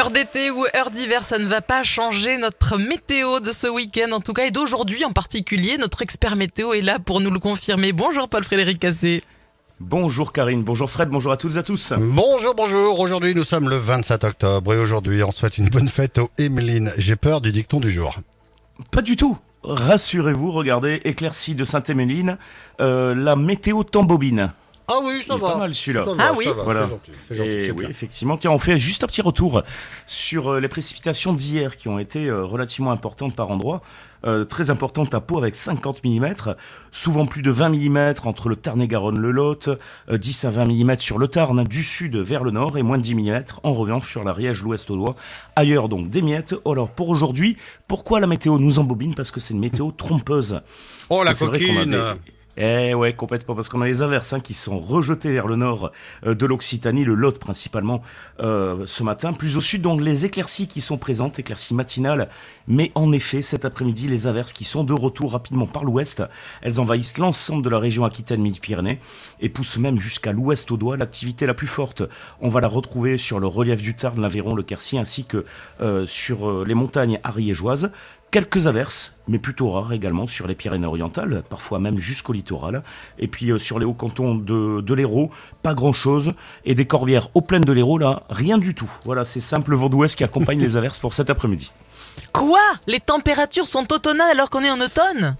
Heure d'été ou heure d'hiver, ça ne va pas changer notre météo de ce week-end en tout cas et d'aujourd'hui en particulier. Notre expert météo est là pour nous le confirmer. Bonjour Paul-Frédéric Cassé. Bonjour Karine, bonjour Fred, bonjour à toutes et à tous. Bonjour, bonjour. Aujourd'hui, nous sommes le 27 octobre et aujourd'hui, on souhaite une bonne fête aux Emeline. J'ai peur du dicton du jour. Pas du tout. Rassurez-vous, regardez, éclaircie de Sainte-Émeline, euh, la météo tambobine. Ah oui, ça Il est va. pas mal celui-là. Ça va, Ah oui. ça va, Voilà. c'est gentil, gentil, Et oui, bien. effectivement. Tiens, on fait juste un petit retour sur euh, les précipitations d'hier qui ont été euh, relativement importantes par endroits. Euh, très importantes à Pau avec 50 mm, souvent plus de 20 mm entre le Tarn-et-Garonne, le Lot, euh, 10 à 20 mm sur le Tarn, du sud vers le nord et moins de 10 mm en revanche sur l'Ariège, l'Ouest Audois. Ailleurs donc des miettes. Alors pour aujourd'hui, pourquoi la météo nous embobine? Parce que c'est une météo trompeuse. Oh, Parce la coquine. Eh ouais, complètement, parce qu'on a les averses hein, qui sont rejetées vers le nord euh, de l'Occitanie, le Lot principalement, euh, ce matin. Plus au sud, donc les éclaircies qui sont présentes, éclaircies matinales. Mais en effet, cet après-midi, les averses qui sont de retour rapidement par l'ouest, elles envahissent l'ensemble de la région Aquitaine-Midi-Pyrénées et poussent même jusqu'à l'ouest au doigt. L'activité la plus forte, on va la retrouver sur le relief du Tarn, l'Aveyron, le Quercy, ainsi que euh, sur les montagnes ariégeoises. Quelques averses, mais plutôt rares également sur les Pyrénées-Orientales, parfois même jusqu'au littoral. Et puis euh, sur les hauts cantons de, de l'Hérault, pas grand-chose. Et des corbières aux plaines de l'Hérault, là, rien du tout. Voilà, c'est simple le vent d'ouest qui accompagne les averses pour cet après-midi. Quoi? Les températures sont automnales alors qu'on est en automne?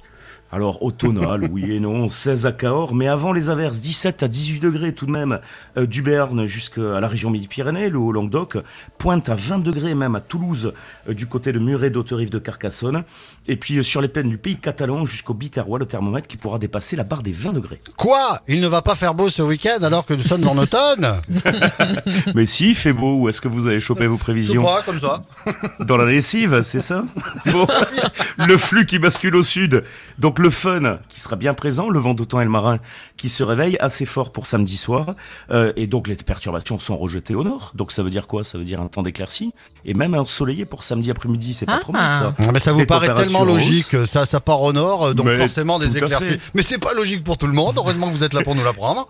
Alors automnal, oui et non, 16 à Cahors, mais avant les averses, 17 à 18 degrés tout de même, euh, du Béarn jusqu'à la région Midi-Pyrénées, le Haut-Languedoc, pointe à 20 degrés même à Toulouse, euh, du côté de Muret d'Autorive de Carcassonne, et puis euh, sur les plaines du pays catalan jusqu'au Biterrois, le thermomètre qui pourra dépasser la barre des 20 degrés. Quoi? Il ne va pas faire beau ce week-end alors que nous sommes en automne? Mais si, il fait beau, où est-ce que vous avez chopé vos Je prévisions pas, comme ça. Dans la lessive, c'est ça? Bon, le flux qui bascule au sud. Donc le fun qui sera bien présent, le vent d'automne et le marin qui se réveille assez fort pour samedi soir. Euh, et donc les perturbations sont rejetées au nord. Donc ça veut dire quoi? Ça veut dire un temps d'éclaircie et même ensoleillé pour samedi après-midi. C'est pas Ah. trop mal ça. Ah, Mais ça vous paraît tellement logique, ça, ça part au nord, donc Mais forcément des éclaircies. Mais c'est pas logique pour tout le monde, heureusement que vous êtes là pour nous l'apprendre.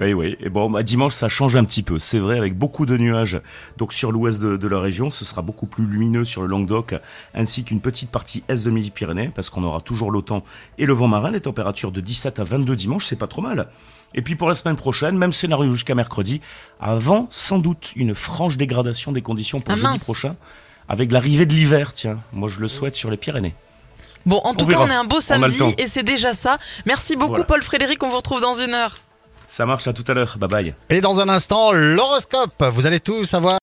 Oui, oui. Et bon, bah, dimanche, ça change un petit peu. C'est vrai, avec beaucoup de nuages. Donc, sur l'ouest de, de la région, ce sera beaucoup plus lumineux sur le Languedoc, ainsi qu'une petite partie est de Midi-Pyrénées, parce qu'on aura toujours l'OTAN et le vent marin. Les températures de 17 à 22 dimanche, c'est pas trop mal. Et puis, pour la semaine prochaine, même scénario jusqu'à mercredi, avant, sans doute, une franche dégradation des conditions pour Ah, jeudi mince. prochain, avec l'arrivée de l'hiver, tiens. Moi, je le souhaite sur les Pyrénées. Bon, en tout cas, on est un beau samedi et c'est déjà ça. Merci beaucoup Voilà. Paul-Frédéric, on vous retrouve dans une heure. Ça marche à tout à l'heure. Bye bye. Et dans un instant, l'horoscope. Vous allez tout savoir.